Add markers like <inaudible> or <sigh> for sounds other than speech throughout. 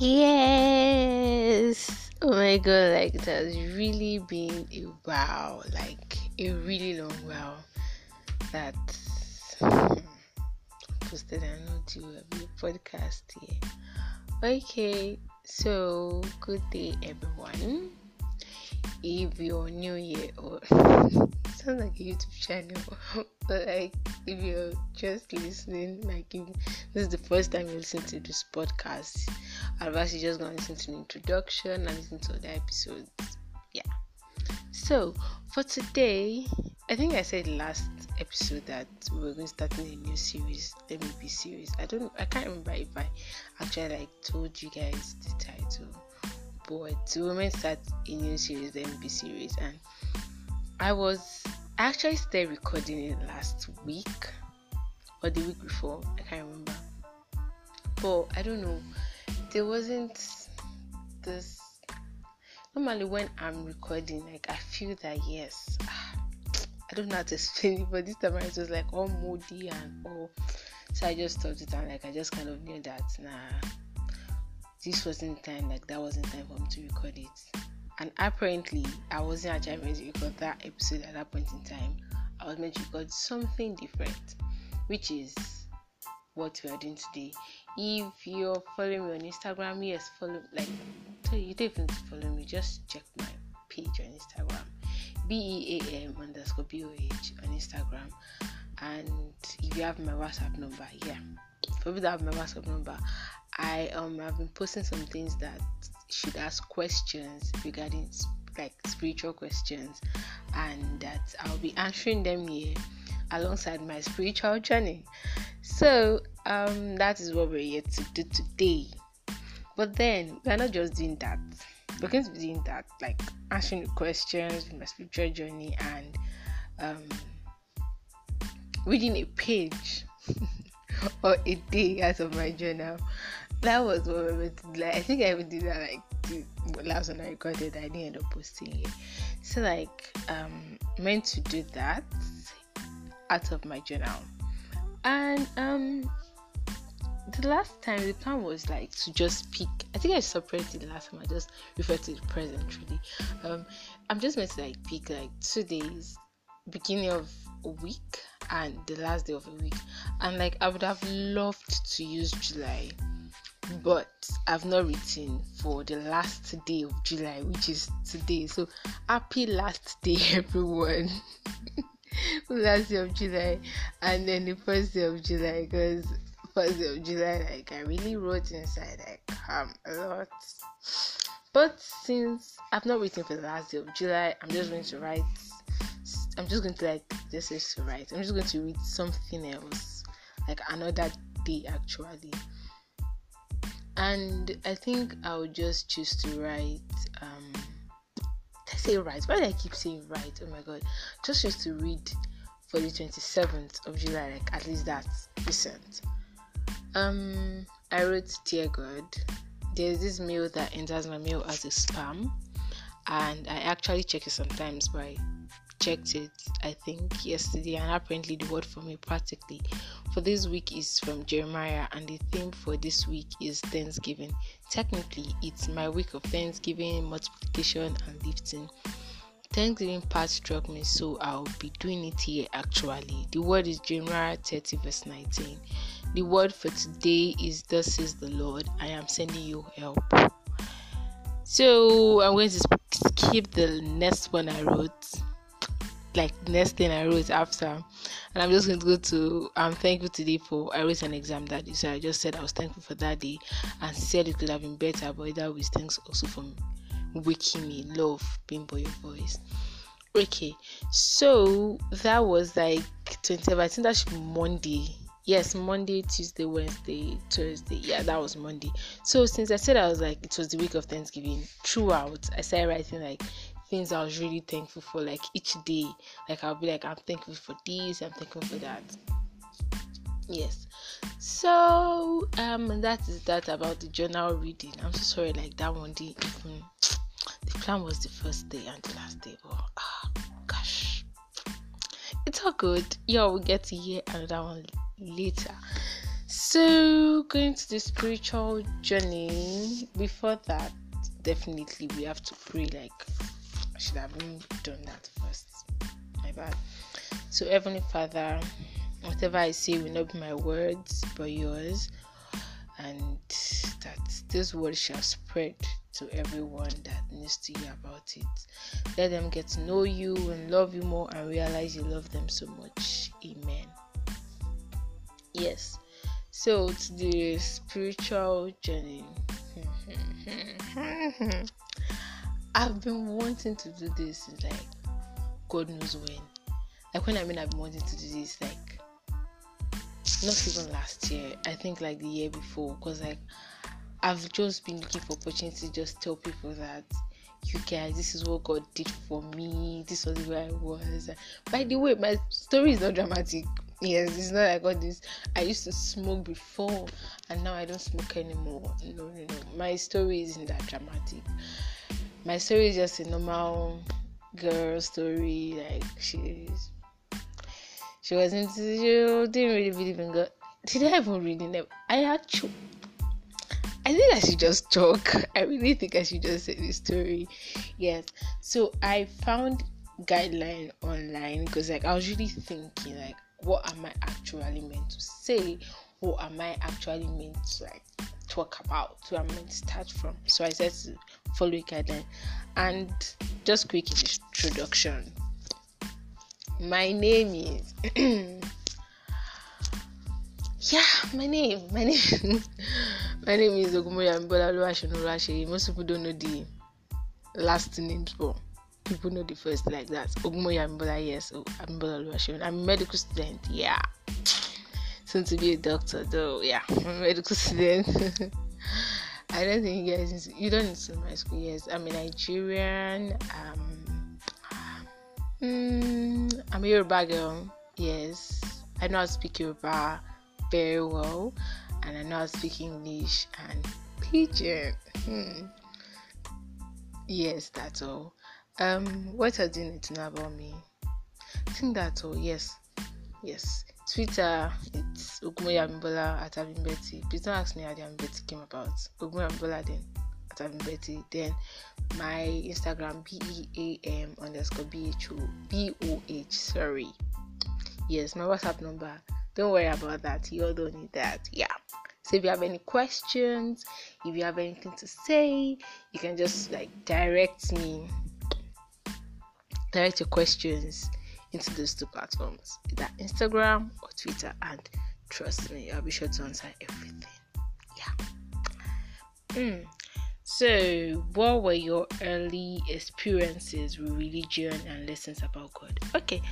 Yes. Oh my god, like it has really been a wow, like a really long wow that hmm, posted and not do a podcast here. Okay, so good day everyone. If you're new here or <laughs> sounds like a YouTube channel, <laughs> but like if you're just listening, like if this is the first time you listen to this podcast, otherwise you're just gonna listen to the introduction and listen to the episodes. Yeah. So for today, I think I said last episode that we're going to start a new series. Be serious. I don't I can't remember if I actually like told you guys the title. But we were start a new series, the MB series, and I was I actually started recording it last week or the week before. I can't remember. But I don't know. There wasn't this normally when I'm recording, like I feel that yes, ah, I don't know how to <laughs> explain it, but this time it was just like all moody and all. So I just thought it and like I just kind of knew that nah, this wasn't time, like that wasn't time for me to record it. And apparently, I wasn't actually meant to record that episode at that point in time. I was meant to record something different, which is what we are doing today. If you're following me on Instagram, yes, follow like so you don't even follow me, just check my page on Instagram. B E A M underscore B O H on Instagram. And if you have my WhatsApp number, yeah. For people that have my WhatsApp number, I um have been posting some things that should ask questions regarding like spiritual questions and that I'll be answering them here alongside my spiritual journey. So um that is what we're here to do today. But then we're not just doing that. We're going to be doing that, like answering questions with my spiritual journey and um reading a page <laughs> or a day out of my journal that was what we were like. I think I even did that like last one I recorded. I didn't end up posting it. So like um meant to do that out of my journal, and um the last time the plan was like to just pick. I think I separated the last time. I just referred to the present really. Um, I'm just meant to like pick like two days, beginning of a week and the last day of a week, and like I would have loved to use July but I've not written for the last day of July, which is today. So happy last day, <laughs> everyone! <laughs> last day of July, and then the first day of July, because first day of July, like I really wrote inside like um a lot. But since I've not written for the last day of July, I'm just going to write. I'm just going to like this is to write. I'm just going to read something else, like another day actually and I think I'll just choose to write. Um, I say right? Why do I keep saying right? Oh my god! Just choose to read for the 27th of July. Like at least that's recent. Um, I wrote, "Dear God, there's this mail that enters my mail as a spam, and I actually check it sometimes by checked it, I think, yesterday, and apparently the word for me practically for this week is from Jeremiah, and the theme for this week is Thanksgiving. Technically, it's my week of Thanksgiving, multiplication, and lifting. Thanksgiving part struck me, so I'll be doing it here actually. The word is Jeremiah 30, verse 19. The word for today is Thus says the Lord, I am sending you help. So I'm going to skip the next one I wrote like next thing I wrote after, and I'm just going to go to. I'm thankful today for I wrote an exam that day, so I just said I was thankful for that day, and said it could have been better, but that was thanks also for waking me. Love being by your voice. Okay, so that was like 27. I think that should be Monday. Yes, Monday, Tuesday, Wednesday, Thursday. Yeah, that was Monday. So since I said I was like it was the week of Thanksgiving, throughout I started writing like things I was really thankful for, like each day. Like I'll be like, I'm thankful for this, I'm thankful for that. Yes. So um that is that about the journal reading. I'm so sorry, like that one day even <tsk> the plan was the first day and the last day. Oh ah, gosh. It's all good. Yeah, we'll get to hear another one later. So, going to the spiritual journey, before that, definitely we have to pray. Like, should have done that first. My bad. So, Heavenly Father, whatever I say will not be my words but yours, and that this word shall spread to everyone that needs to hear about it. Let them get to know you and love you more and realize you love them so much. Amen. Yes. So to the spiritual journey. <laughs> I've been wanting to do this since like God knows when. Like when I mean I've been wanting to do this like not even last year. I think like the year before. Cause like I've just been looking for opportunity to just tell people that you guys, this is what God did for me. This was where I was. By the way, my story is not dramatic. Yes, it's not like all this. I used to smoke before, and now I don't smoke anymore. No, no, no. My story isn't that dramatic. My story is just a normal girl story. Like she's she wasn't. She didn't really believe in God. Did I even really know? I actually I think I should just talk. <laughs> I really think I should just say the story. Yes. So I found guideline online because like I was really thinking like what am I actually meant to say? What am I actually meant to like talk about? Where am I meant to start from? So I said to follow a guideline and just quick introduction. My name is <clears throat> yeah, my name, my name, <laughs> my name is Ogumoya Mbola Oluwashenu Most people don't know the last names, but people know the first like that. Ogumoya Mbola, yes, Mbola Oluwashenu. I'm a medical student, yeah. Soon to be a doctor, though, yeah, I'm a medical <laughs> student. I don't think you guys, you don't know my school, yes. I'm a Nigerian. Um, mm, I'm a Yoruba girl, yes. I know how to speak Yoruba very well, and I know how to speak English and Pidgin. Hmm. Yes, that's all. Um, what else do you need to know about me? I think that's all. Yes, yes. Twitter, it's Ogmoya Mbola at Abimbeti. Please don't ask me how the Abimbeti came about. Ogmoya Mbola then at Abimbeti. Then my Instagram B E A M underscore B H O B O H. Sorry. Yes, my WhatsApp number don't worry about that. You all don't need that. Yeah. So if you have any questions, if you have anything to say, you can just like direct me, direct your questions into those two platforms, either Instagram or Twitter, and trust me, I'll be sure to answer everything. Yeah. Mm. So, what were your early experiences with religion and lessons about God? Okay,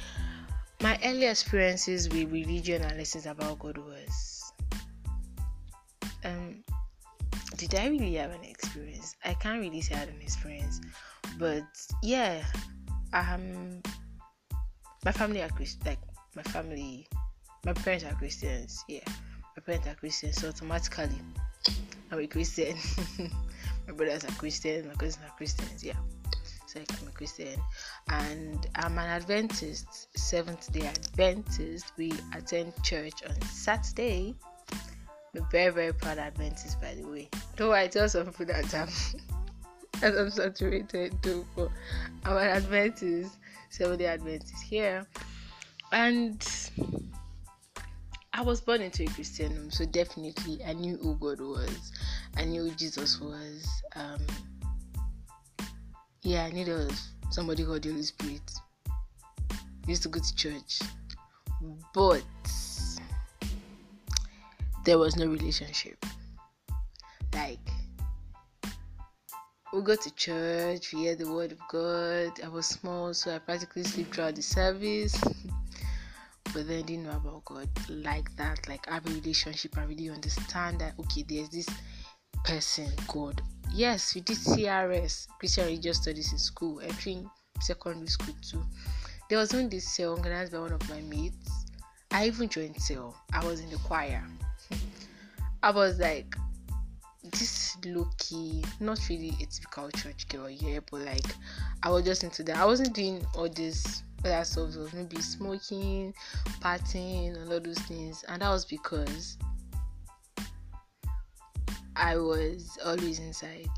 my early experiences with religion and lessons about God was um did I really have an experience? I can't really say I had an experience, but yeah, um, my family are Christian. Like my family, my parents are Christians. Yeah, my parents are Christians, so automatically I'm a Christian. <laughs> my brothers are Christians. My cousins are Christians. Yeah so I'm a Christian and I'm an Adventist, Seventh day Adventist. We attend church on Saturday. A very, very proud Adventist, by the way. Though I tell some people that I'm, <laughs> that I'm saturated too, but I'm an Adventist, Seventh day Adventist is here. And I was born into a Christian home, so definitely I knew who God was. I knew who Jesus was. Um, yeah, I need a, somebody called the Holy Spirit. Used to go to church, but there was no relationship. Like, we go to church, we hear the word of God. I was small, so I practically sleep throughout the service. but then I didn't know about God like that. Like, I have a relationship, I really understand that, okay, there's this person, God, yes, we did CRS, Christian Religious Studies in school, entering secondary school too. There was one this cell organized by one of my mates. I even joined cell. I was in the choir. <laughs> I was like this low key, not really a typical church girl, yeah, but like I was just into that. I wasn't doing all this other stuff, was maybe smoking, partying, and all those things, and that was because I was always inside.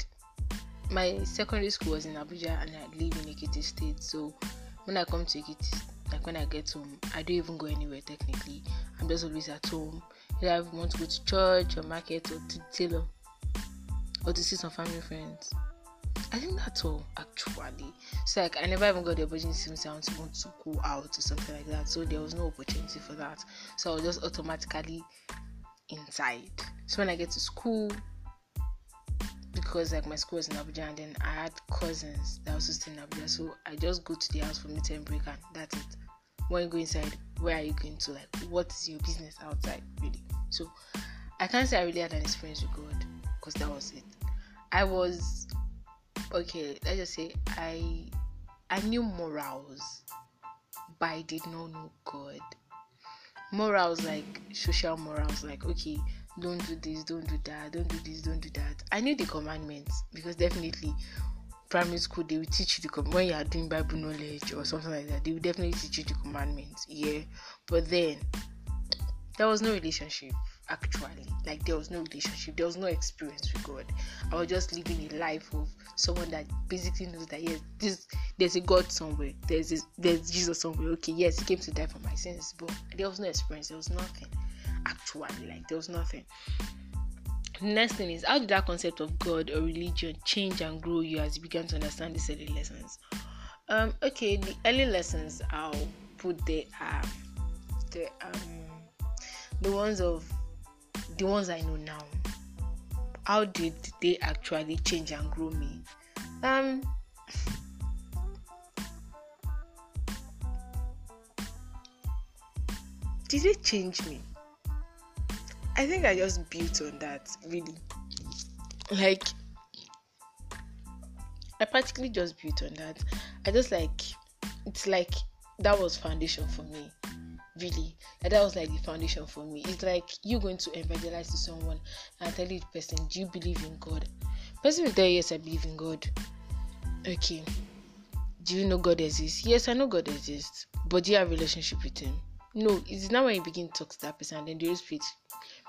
My secondary school was in Abuja and I live in Ekiti State. So when I come to Ekiti, like when I get home, I don't even go anywhere technically. I'm just always at home. Either I want to go to church or market or to tailor or to see some family friends. I think that's all actually. So like I never even got the opportunity to want to go out or something like that. So there was no opportunity for that. So I was just automatically inside. So when I get to school, because like my school was in Abuja and then I had cousins that also stay in Abuja, so I just go to the house for meet and break and that's it. When you go inside, where are you going to? Like, what is your business outside, really? So I can't say I really had an experience with God because that was it. I was okay. Let's just say I I knew morals, but I did not know God. Morals like social morals, like okay, don't do this, don't do that, don't do this, don't do that. I knew the commandments because definitely primary school they will teach you the com- when you are doing Bible knowledge or something like that. They will definitely teach you the commandments. Yeah, but then there was no relationship actually. Like there was no relationship, there was no experience with God. I was just living a life of someone that basically knows that yes, this there's a God somewhere, there's this, there's Jesus somewhere. Okay, yes, he came to die for my sins, but there was no experience, there was nothing actually, like there was nothing. next thing is how did that concept of God or religion change and grow you as you began to understand these early lessons? Um, okay, the early lessons I'll put there are the um the ones of the ones I know now. How did they actually change and grow me? Um did it change me? I think I just built on that really. Like I practically just built on that. I just like it's like that was foundation for me. Really. Like that was like the foundation for me. It's like you going to evangelize to someone and tell the person, Do you believe in God? Person will tell you, Yes, I believe in God. Okay. Do you know God exists? Yes, I know God exists. But do you have a relationship with him? No, it's not when you begin to talk to that person and then the Spirit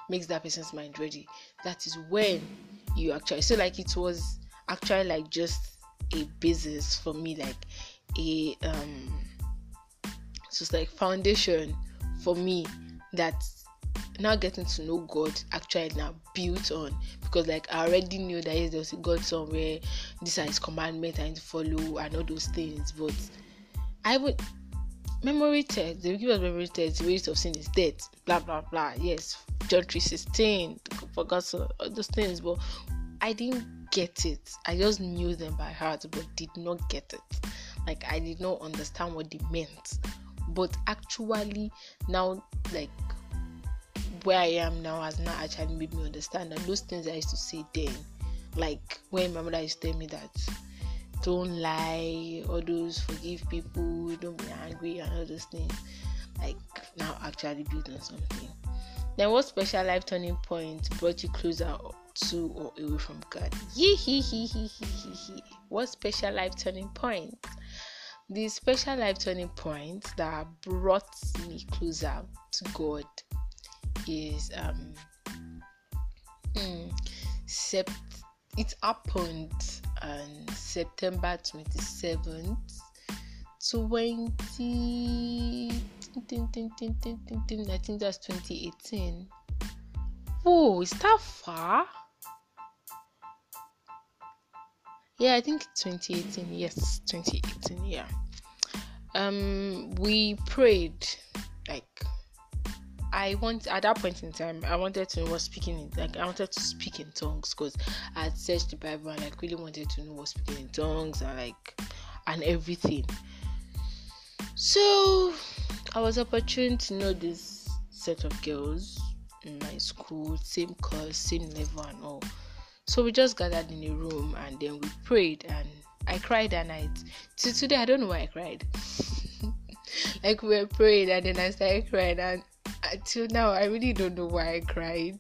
makes that person's mind ready. That is when you actually so like it was actually like just a business for me, like a um so it's like foundation for me that now getting to know God actually now built on because like I already knew that yes, there's a God somewhere, these are his commandments I need to follow and all those things, but I would memory test, they give us memory test, the waste of sin is death, blah blah blah. Yes, John 3:16, forgot all those things, but I didn't get it. I just knew them by heart, but did not get it. Like I did not understand what they meant. But actually now like where I am now has not actually made me understand that those things I used to say then, like when my mother used to tell me that don't lie, all those forgive people, don't be angry, and all those things, like now actually build on something. Then, what special life turning point brought you closer to or away from God? Yee hee hee hee hee hee hee. What special life turning point? The special life turning point that brought me closer to God is um mm, sept- it happened on September 27th 20 I think that's 2018 oh is that far yeah I think 2018 yes 2018 yeah um we prayed like I want at that point in time I wanted to know what speaking in like I wanted to speak in tongues because I had searched the Bible and like really wanted to know what speaking in tongues and like and everything. So I was opportune to know this set of girls in my school, same course, same level and all. So we just gathered in a room and then we prayed and I cried that night. To today I don't know why I cried. <laughs> like we were praying and then I started crying and until now I really don't know why I cried.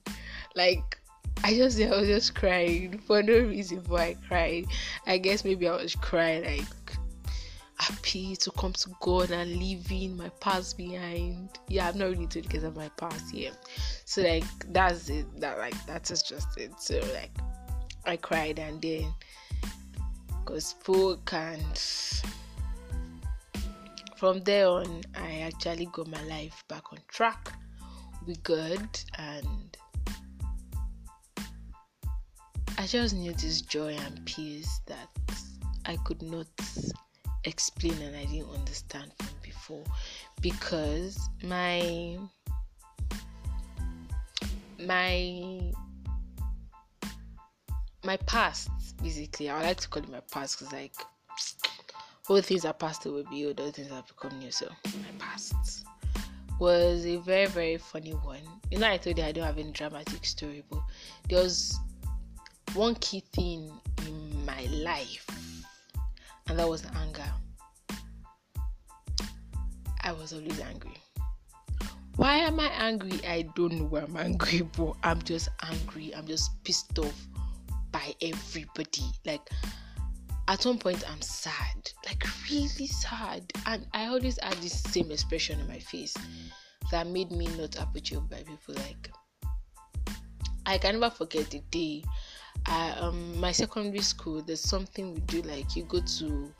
Like I just I was just crying for no reason why I cried. I guess maybe I was crying like happy to come to God and leaving my past behind. Yeah, I'm not really told because of my past yet. So like that's it. That like that is just it. So like I cried and then got spoke and from there on I actually got my life back on track. We good and I just knew this joy and peace that I could not explain and I didn't understand from before because my my my past basically I would like to call it my past because like all things are past will be old, other things have become new. So my past was a very very funny one. You know I told you I don't have any dramatic story, but there was one key thing in my life and that was anger. I was always angry. Why am I angry? I don't know why I'm angry, <laughs> but I'm just angry. I'm just pissed off by everybody. Like at one point I'm sad, like really sad. And I always had this same expression in my face that made me not approachable by people. Like I can never forget the day I, um my secondary school there's something we do like you go to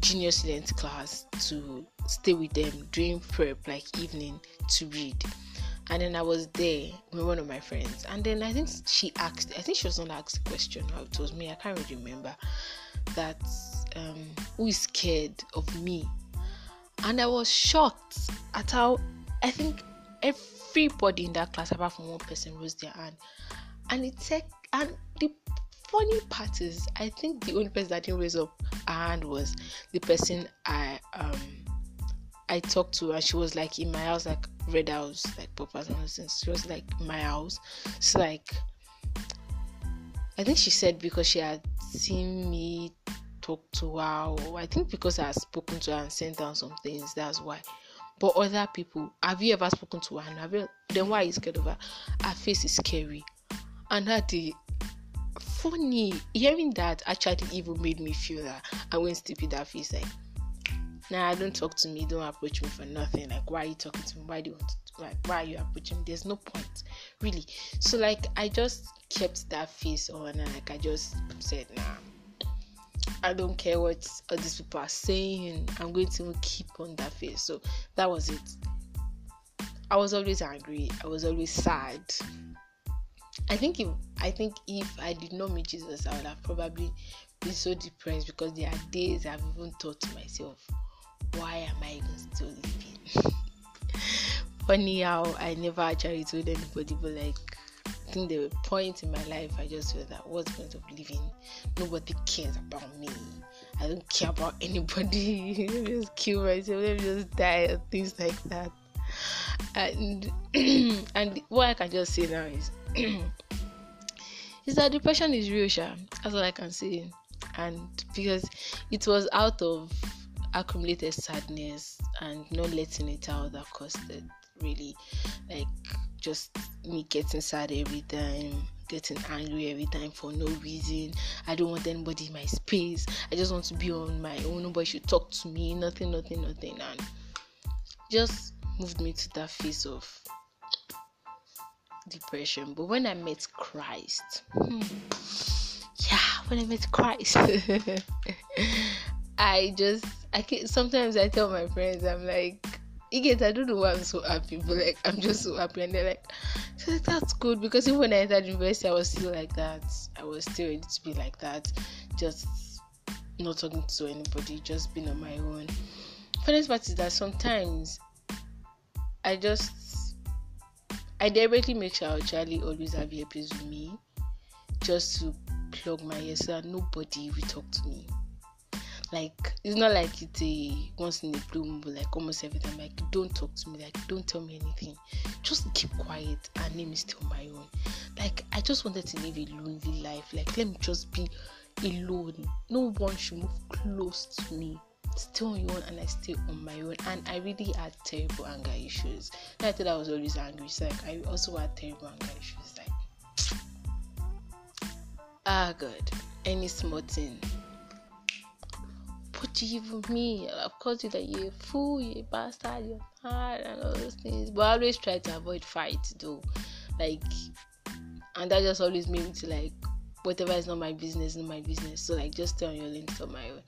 junior student class to stay with them during prep like evening to read and then I was there with one of my friends. And then I think she asked I think she was not asked the question how it was me I can't really remember that um, who is scared of me? And I was shocked at how I think everybody in that class apart from one person raised their hand. And it took and the funny part is, I think the only person that didn't raise up her hand was the person I um I talked to, and she was like in my house, like red house, like Papa's nonsense. She was like my house. So like, I think she said because she had seen me talk to her, I think because I had spoken to her and sent down some things. That's why. But other people, have you ever spoken to her? have you, then why you scared of her? Her face is scary, and her the funny hearing that actually even made me feel that I went stupid that face like nah don't talk to me. Don't approach me for nothing. Like why are you talking to me? Why do you want to like why are you approaching me? There's no point really. So like I just kept that face on and like I just said nah I don't care what all these people are saying. I'm going to keep on that face. So that was it. I was always angry. I was always sad. I think if I think if I did not meet Jesus, I would have probably been so depressed because there are days I've even thought to myself, why am I even still living? <laughs> Funny how I never actually told anybody, but like I think there were points in my life I just felt that what's the point of living? Nobody cares about me. I don't care about anybody. <laughs> let me just kill myself. Let me just die. Things like that. And <clears throat> and what I can just say now is <clears throat> is that depression is real, Sha. That's all I can say. And because it was out of accumulated sadness and not letting it out that caused it really like just me getting sad every time getting angry every time for no reason. I don't want anybody in my space. I just want to be on my own. Nobody should talk to me. Nothing nothing nothing. And just moved me to that phase of depression. But when I met Christ, hmm, yeah, when I met Christ, <laughs> I just I can sometimes I tell my friends I'm like get I don't know why I'm so happy, but like I'm just so happy and they're like so that's good because even when I entered university I was still like that. I was still ready to be like that. Just not talking to anybody, just being on my own. Funny part is that sometimes I just I deliberately make sure Charlie always have earpiece with me just to plug my ears so that nobody will talk to me. Like it's not like it's a once in a blue moon, like almost every time. Like don't talk to me, like don't tell me anything. Just keep quiet and let me stay my own. Like I just wanted to live a lonely life. Like let me just be alone. No one should move close to me stay on your own and I stay on my own. And I really had terrible anger issues. I thought I was always angry. So like I also had terrible anger issues. Like <tsk> ah God, any small thing. What ah, do you even mean? Of course, you that you're a fool, you're a bastard, you're mad, and all those things. But I always try to avoid fights, though. Like, and that just always made me to like, whatever is not my business, not my business. So like, just stay on your lane, on my own.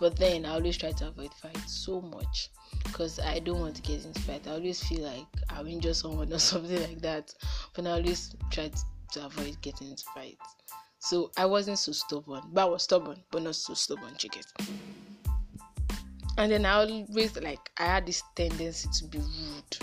But then I always try to avoid fights so much because I don't want to get into fight. I always feel like I'll injure someone <laughs> or something like that. But I always try to, to avoid getting into fights. So I wasn't so stubborn, but I was stubborn, but not so stubborn, chicken. And then I always like I had this tendency to be rude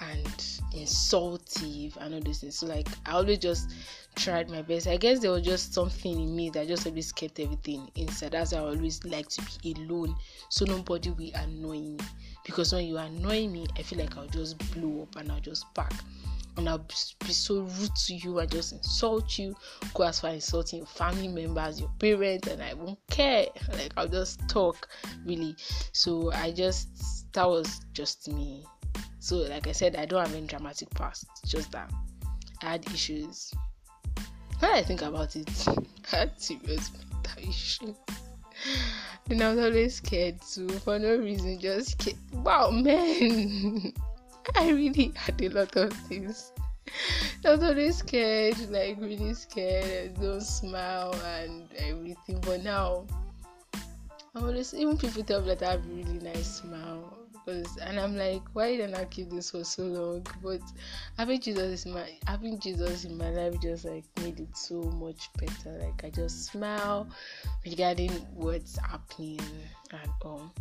and insultive and all those things. So like I always just tried my best. I guess there was just something in me that just always kept everything inside. That's why I always like to be alone, so nobody will annoy me. Because when you annoy me, I feel like I'll just blow up and I'll just pack and I'll be so rude to you and just insult you, go as far insulting your family members, your parents, and I won't care. <laughs> Like I'll just talk really. So I just that was just me. So like I said, I don't have any dramatic past. just that I had issues. When I think about it, <laughs> I had serious mental issues. Then I was always scared too for no reason. Just scared. Wow, man. <laughs> I really had a lot of things. I was always scared, like really scared, don't smile and everything. But now, I'm always even people tell me that I have a really nice smile. Because and I'm like, why didn't I keep this for so long? But having Jesus in my having Jesus in my life just like made it so much better. Like I just smile regarding what's happening and all.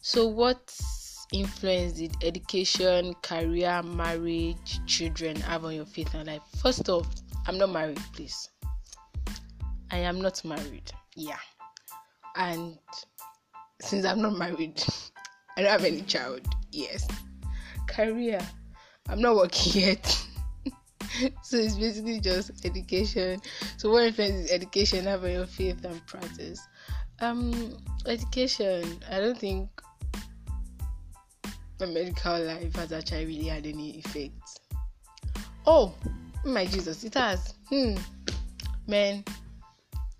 So what's influence did education, career, marriage, children have on your faith and life? First off, I'm not married, please. I am not married. Yeah. And since I'm not married, <laughs> I don't have any child. Yes. Career. I'm not working yet. <laughs> so it's basically just education. So what influence is education have on your faith and practice? Um education, I don't think my medical life has actually really had any effect. Oh, my Jesus, it has. Hmm, man,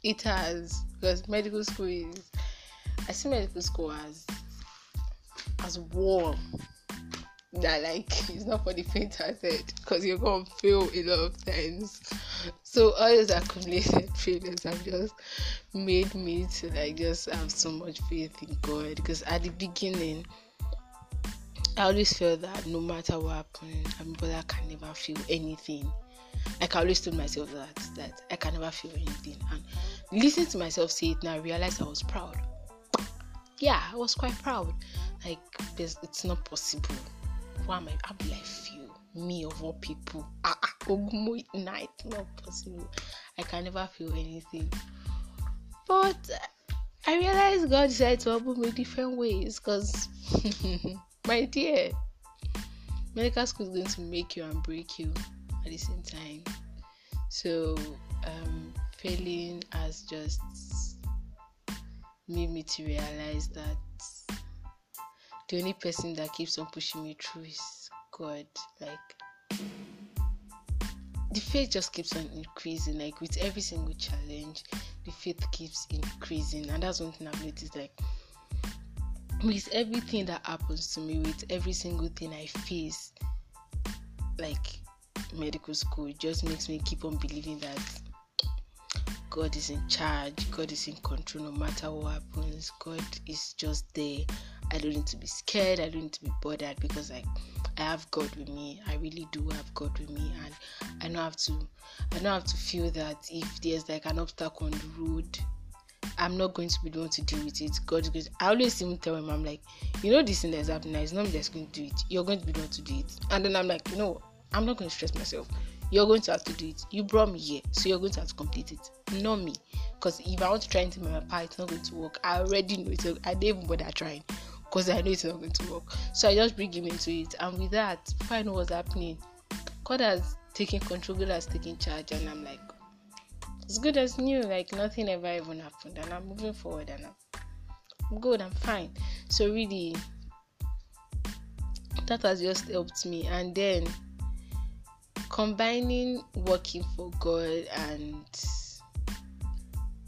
it has because medical school is. I see medical school as as warm. That like it's not for the faint-hearted because you're gonna fail a lot of times. So all those accumulated <laughs> failures have just made me to like just have so much faith in God because at the beginning I always feel that no matter what happens, I'm brother can never feel anything. Like I always told myself that that I can never feel anything. And listening to myself say it now, I realized I was proud. Yeah, I was quite proud. Like it's not possible. Why am I? How will I feel? Me of all people. Ah, ah night, not possible. I can never feel anything. But I realized God said to open me different ways because <laughs> my dear, medical school is going to make you and break you at the same time. So, um, failing has just made me to realize that the only person that keeps on pushing me through is God. Like, the faith just keeps on increasing. Like, with every single challenge, the faith keeps increasing, and that's one thing I've noticed. Like, with everything that happens to me, with every single thing I face, like medical school, just makes me keep on believing that God is in charge, God is in control no matter what happens, God is just there. I don't need to be scared, I don't need to be bothered because like I have God with me. I really do have God with me and I don't have to I don't have to feel that if there's like an obstacle on the road I'm not going to be the one to deal with it. God is going to, I always even tell him, I'm like, you know, this thing that's happening, it's not me that's going to do it. You're going to be the one to do it. And then I'm like, you know, I'm not going to stress myself. You're going to have to do it. You brought me here, so you're going to have to complete it. Not me. Because if I want to try with my part, it's not going to work. I already know it. I didn't even bother trying because I know it's not going to work. So I just bring him into it. And with that, find what's happening. God has taken control, God has taken charge. And I'm like, it's good as new, like nothing ever even happened, and I'm moving forward and I'm good, I'm fine. So, really, that has just helped me, and then combining working for God and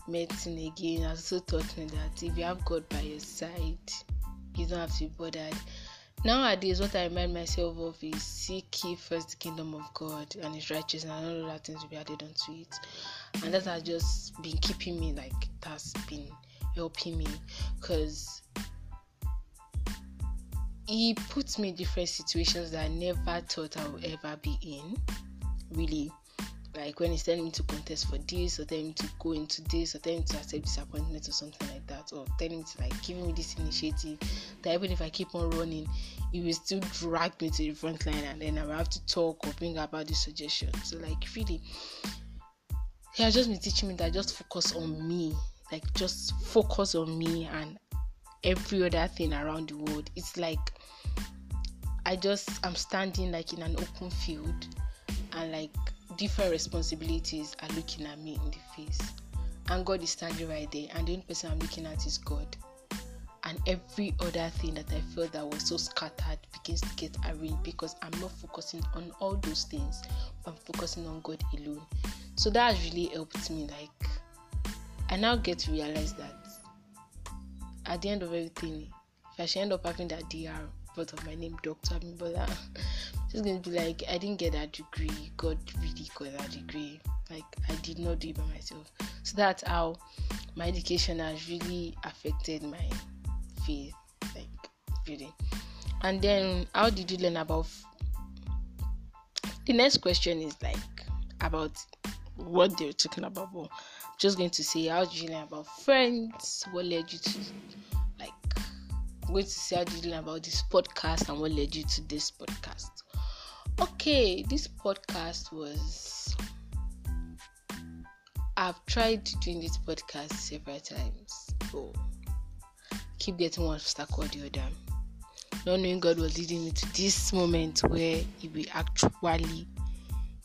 medicine again has also taught me that if you have God by your side, you don't have to be bothered. Nowadays, what I remind myself of is seek ye first the kingdom of God and His righteousness, and all other things will be added unto it. And that has just been keeping me like that's been helping me because He puts me in different situations that I never thought I would ever be in. Really, like when he's telling me to contest for this or telling me to go into this or telling me to accept disappointment or something like that or telling me to like giving me this initiative that even if I keep on running it will still drag me to the front line and then I will have to talk or bring about the suggestion so like really he has just been teaching me that just focus on me like just focus on me and every other thing around the world it's like I just I'm standing like in an open field and like different responsibilities are looking at me in the face. And God is standing right there, and the only person I'm looking at is God. And every other thing that I felt that was so scattered begins to get arranged because I'm not focusing on all those things, I'm focusing on God alone. So that has really helped me. Like, I now get to realize that at the end of everything, if I should end up having that DR part of my name, Dr. Abimbola, <laughs> just going to be like, I didn't get that degree. God really got that degree. Like, I did not do it by myself. So that's how my education has really affected my faith. Like, really. And then, how did you learn about? The next question is like about what they're talking about. Just going to say, how did you learn about friends? What led you to like? I'm going to say how did you learn about this podcast and what led you to this podcast. Okay, this podcast was. I've tried doing this podcast several times, but keep getting one stuck or the other. Not knowing God was leading me to this moment where He will actually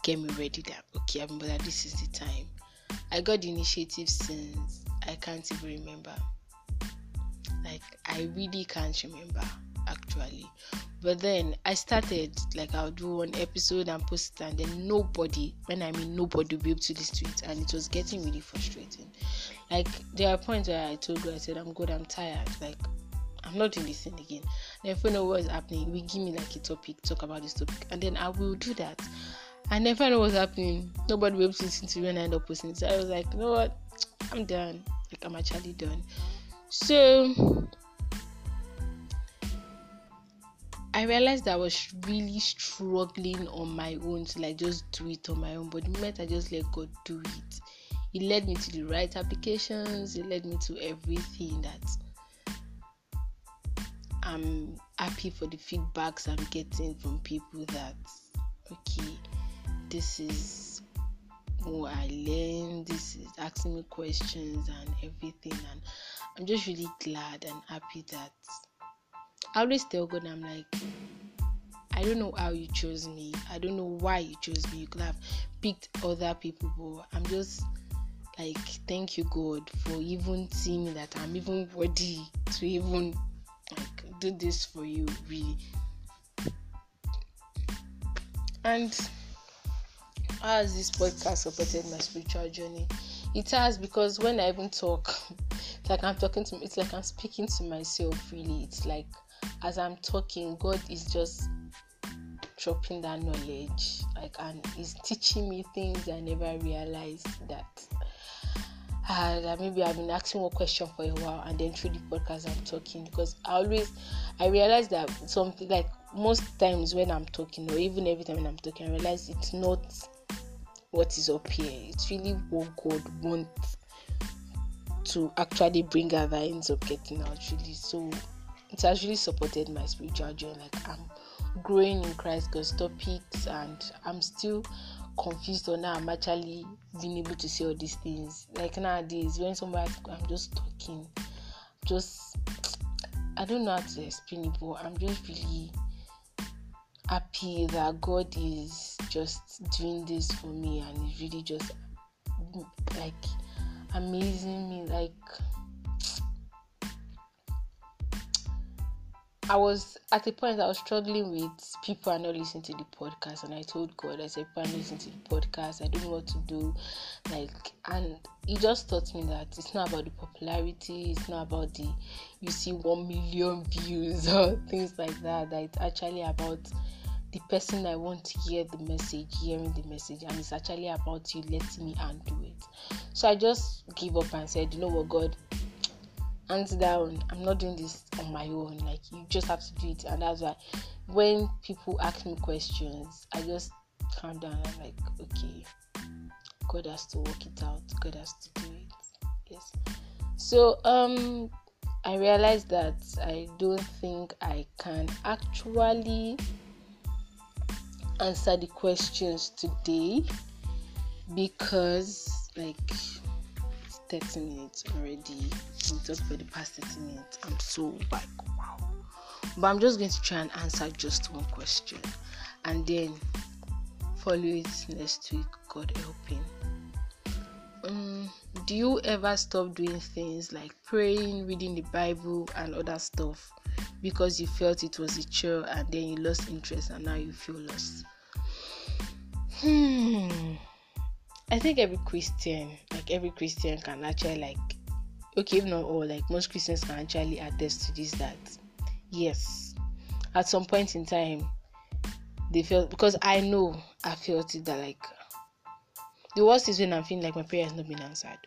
get me ready. That okay, I remember that this is the time. I got the initiative since I can't even remember. Like I really can't remember actually. But then I started like I'll do one episode and post it, and then nobody, when I mean nobody, will be able to listen to it, and it was getting really frustrating. Like there are points where I told God, I said, "I'm good, I'm tired. Like I'm not doing this thing again." And if we know what's happening, we give me like a topic, talk about this topic, and then I will do that. I never know what's happening. Nobody will be to listen to me when I end up posting. So I was like, you know what? I'm done. Like I'm actually done. So I realized I was really struggling on my own to like just do it on my own. But the moment I just let God do it, it led me to the right applications, it led me to everything that I'm happy for the feedbacks I'm getting from people that okay, this is what I learned, this is asking me questions and everything and I'm just really glad and happy that I always tell God, I'm like, I don't know how you chose me. I don't know why you chose me. You could have picked other people, but I'm just like, thank you, God, for even seeing that I'm even worthy to even like do this for you, really. And has this podcast supported my spiritual journey? It has because when I even talk, it's like I'm talking to it's like I'm speaking to myself really. It's like as I'm talking, God is just dropping that knowledge, like, and He's teaching me things I never realized that. Uh, maybe I've been asking one question for a while, and then through the podcast I'm talking because I always I realize that something like most times when I'm talking, or even every time when I'm talking, I realize it's not what is up here. It's really what God wants to actually bring out that ends up getting out. Really, so it actually supported my spiritual journey. Like I'm growing in Christ God's topics, and I'm still confused on how I'm actually being able to say all these things. Like nowadays, when somebody I'm just talking, just I don't know how to explain it, but I'm just really happy that God is just doing this for me and it's really just like amazing me like I was at a point I was struggling with people are not listening to the podcast, and I told God, I said, people are listening to the podcast. I don't know what to do, like, and He just taught me that it's not about the popularity, it's not about the you see one million <laughs> views or things like that. That it's actually about the person I want to hear the message, hearing the message, and it's actually about you letting me undo it. So I just give up and said, you know what, God, hands down, I'm not doing this on my own. Like you just have to do it, and that's why when people ask me questions, I just calm down. I'm like, okay, God has to work it out. God has to do it. Yes. So um, I realized that I don't think I can actually answer the questions today because like 30 minutes already. We talked for the past 30 minutes. I'm so like wow. But I'm just going to try and answer just one question and then follow it next week, God helping. Um, do you ever stop doing things like praying, reading the Bible, and other stuff because you felt it was a chore and then you lost interest and now you feel lost? Hmm. I think every Christian, like every Christian, can actually like, okay, if not all, like most Christians can actually attest to this. That yes, at some point in time, they felt because I know I felt it that like the worst is when I'm feeling like my prayer has not been answered,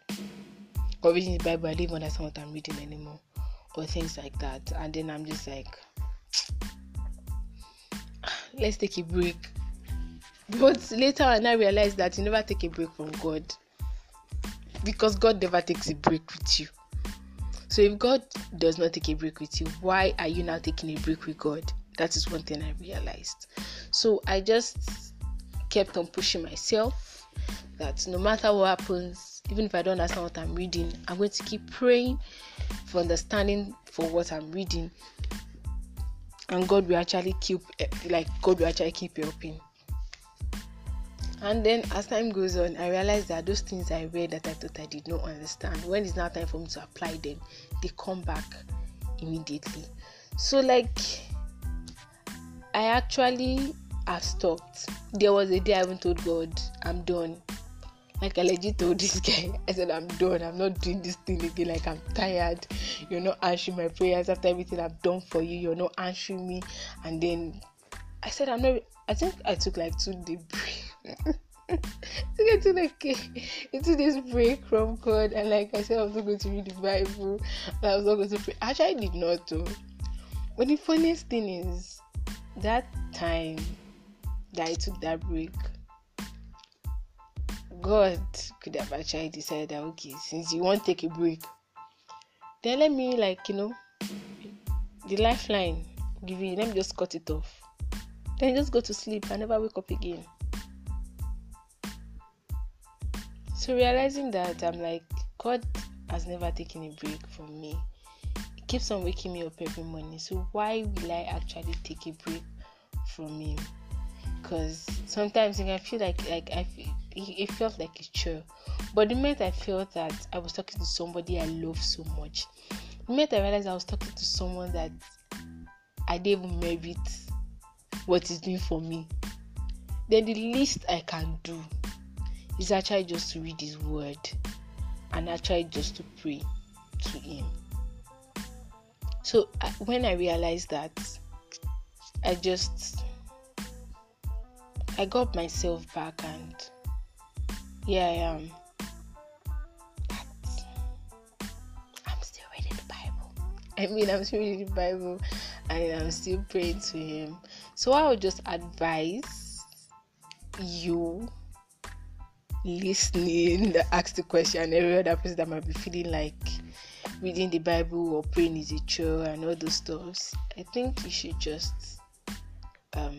or reading the Bible, I don't even understand what I'm reading anymore, or things like that, and then I'm just like, <sighs> let's take a break but later on, I realized that you never take a break from God because God never takes a break with you. So if God does not take a break with you, why are you now taking a break with God? That is one thing I realized. So I just kept on pushing myself that no matter what happens, even if I don't understand what I'm reading, I'm going to keep praying for understanding for what I'm reading. And God will actually keep eh, like God will actually keep helping. And then as time goes on, I realized that those things I read that I thought I did not understand, when it's now time for me to apply them, they come back immediately. So, like, I actually have stopped. There was a day I even told God, I'm done. Like I legit told this guy, I said, I'm done. I'm not doing this thing again. Like I'm tired. You're not answering my prayers after everything I've done for you. You're not answering me. And then I said, I'm not. I think I took like two days to get to like into this break from God and like I said I was not going to read the Bible I was not going to pray. Actually I did not do. But the funniest thing is that time that I took that break God could have actually decided that okay since you won't take a break then let me like you know the lifeline give you let me just cut it off then just go to sleep and never wake up again So realizing that I'm like, God has never taken a break from me. He keeps on waking me up every morning. So why will I actually take a break from him? Because sometimes I feel like like I feel, it felt like a chore. But the minute I felt that I was talking to somebody I love so much, the minute I realized I was talking to someone that I didn't even merit what he's doing for me, then the least I can do is actually just to read His Word and actually just to pray to Him. So when I realized that, I just I got myself back and here I am. I'm still reading the Bible. I mean, I'm still reading the Bible and I'm still praying to Him. So I would just advise you listening ask the question, every other person that might be feeling like reading the Bible or praying is a chore and all those stuffs, I think you should just um,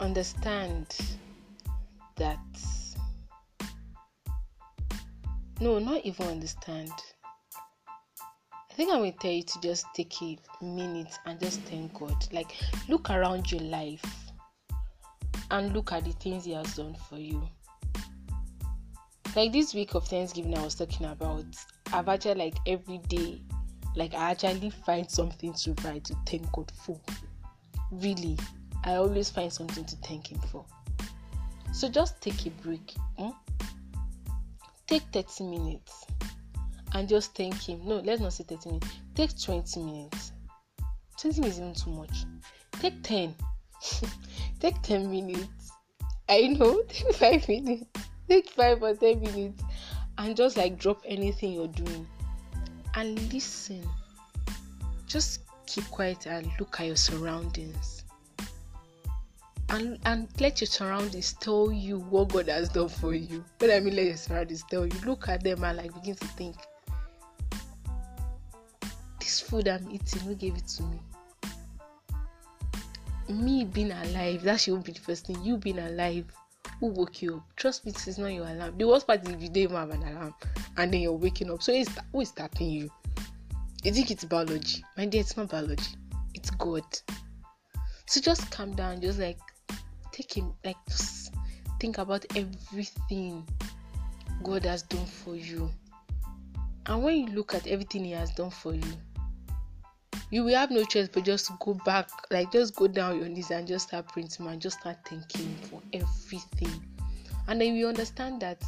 understand that no, not even understand. I think I'm gonna tell you to just take a minute and just thank God. Like, look around your life and look at the things He has done for you. Like this week of Thanksgiving, I was talking about, I've actually like every day, like I actually find something to write to thank God for. Really, I always find something to thank Him for. So just take a break. Hmm? Take 30 minutes and just thank Him. No, let's not say 30 minutes. Take 20 minutes. 20 minutes is even too much. Take 10. <laughs> take 10 minutes. I know, <laughs> take 5 minutes. Take 5 or 10 minutes and just like drop anything you're doing and listen. Just keep quiet and look at your surroundings. And, and let your surroundings tell you what God has done for you. But I mean, let your surroundings tell you. Look at them and like begin to think, this food I'm eating, who gave it to me? Me being alive, that should be the first thing. You being alive, who woke you up? Trust me, this is not your alarm. The worst part is if you don't even have an alarm and then you're waking up. So it's, who is starting you? You think it's biology? My dear, it's not biology. It's God. So just calm down. Just like take him, like think about everything God has done for you. And when you look at everything He has done for you, you will have no choice but just go back, like just go down your knees and just start praying and just start thanking for everything. And then you understand that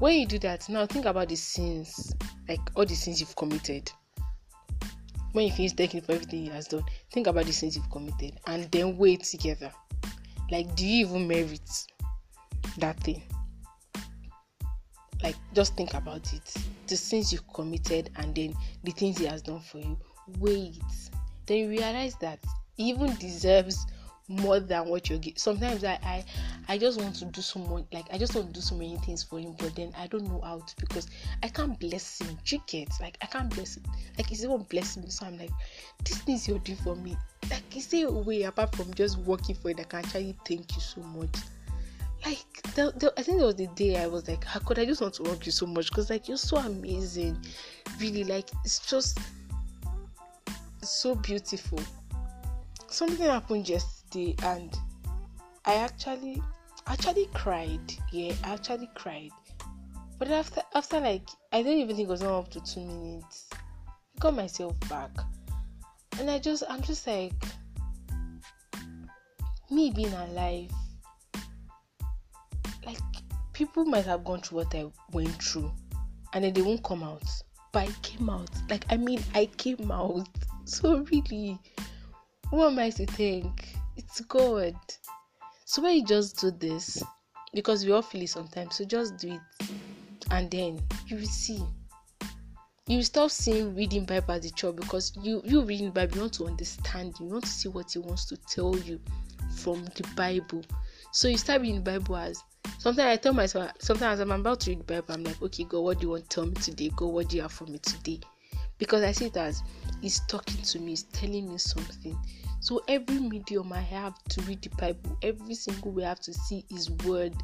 when you do that, now think about the sins, like all the sins you've committed. When you finish thanking for everything He has done, think about the sins you've committed and then weigh together. Like, do you even merit that thing? Like, just think about it. The sins you've committed and then the things He has done for you wait then you realize that he even deserves more than what you're getting sometimes I, I i just want to do so much like i just want to do so many things for him but then i don't know how to because i can't bless him you get like i can't bless him like he's even blessing me so i'm like this things you're doing for me like is there a way apart from just working for it i can actually thank you so much like the, the, I think there was the day I was like, ah, how could I just want to work you so much? Because like you're so amazing, really. Like it's just so beautiful. Something happened yesterday and I actually actually cried. Yeah, I actually cried. But after after like I don't even think it was not up to two minutes. I got myself back. And I just I'm just like me being alive. Like people might have gone through what I went through and then they won't come out. But I came out. Like I mean I came out <laughs> so really, who am I to think? It's God. So when you just do this, because we all feel it sometimes, so just do it, and then you will see. You will stop seeing reading Bible as a chore because you you reading Bible, you want to understand, you want to see what He wants to tell you from the Bible. So you start reading Bible as sometimes I tell myself sometimes I'm about to read Bible, I'm like, okay, God, what do you want to tell me today? God, what do you have for me today? Because I see it as is talking to me, is telling me something. So every medium I have to read the Bible, every single way I have to see His Word.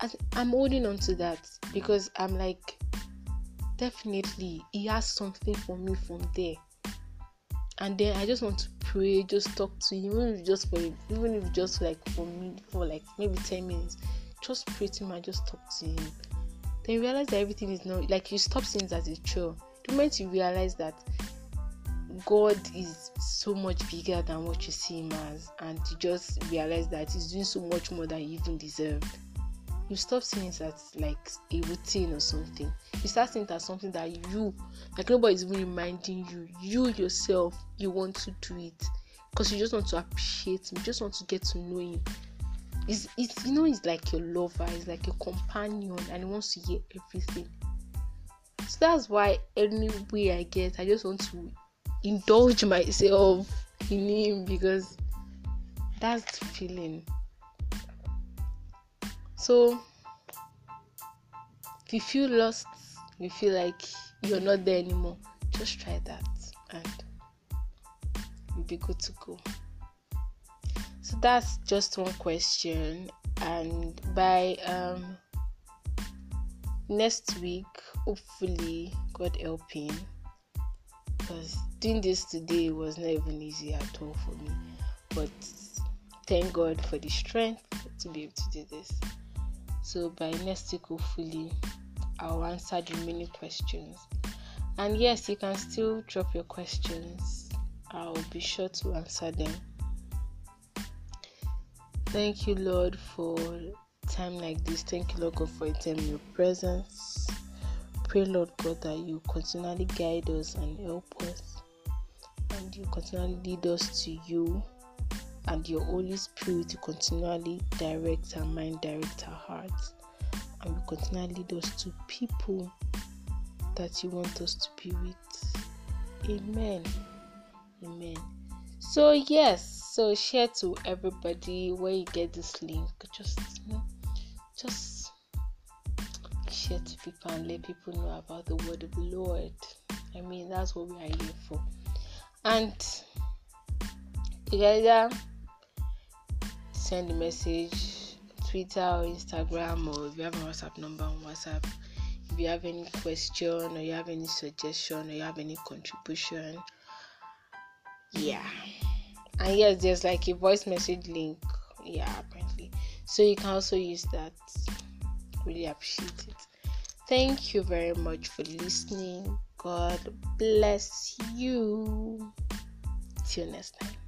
I, am holding on to that because I'm like, definitely He has something for me from there. And then I just want to pray, just talk to Him, even if just for even if just like for me for like maybe ten minutes, just pray to Him and just talk to Him. Then you realize that everything is not like you stop seeing as a chore the moment you realize that God is so much bigger than what you see him as, and you just realize that he's doing so much more than you even deserve, you stop seeing it as like a routine or something. You start seeing it as something that you, like nobody is even reminding you, you yourself, you want to do it because you just want to appreciate him, you just want to get to know him. It's, it's you know, he's like your lover, he's like your companion, and he wants to hear everything. So that's why any way I get, I just want to indulge myself in him because that's the feeling. So if you feel lost, you feel like you're not there anymore, just try that and you'll be good to go. So that's just one question, and by um, next week hopefully god helping because doing this today was not even easy at all for me but thank god for the strength to be able to do this so by next week hopefully i'll answer the many questions And yes, you can still drop your questions. I'll be sure to answer them. Thank you, Lord, for time like this. Thank you, Lord God, for a time your presence. Pray, Lord God, that you continually guide us and help us, and you continually lead us to you, and your Holy Spirit to continually direct our mind, direct our hearts, and will continually lead us to people that you want us to be with. Amen. Amen. So yes, so share to everybody where you get this link. Just you know, just share to people and let people know about the word of the Lord. I mean that's what we are here for. And you either send a message Twitter or Instagram or if you have a WhatsApp number on WhatsApp if you have any question or you have any suggestion or you have any contribution yeah and yes there's like a voice message link yeah apparently so you can also use that really appreciate it. Thank you very much for listening. God bless you. Till next time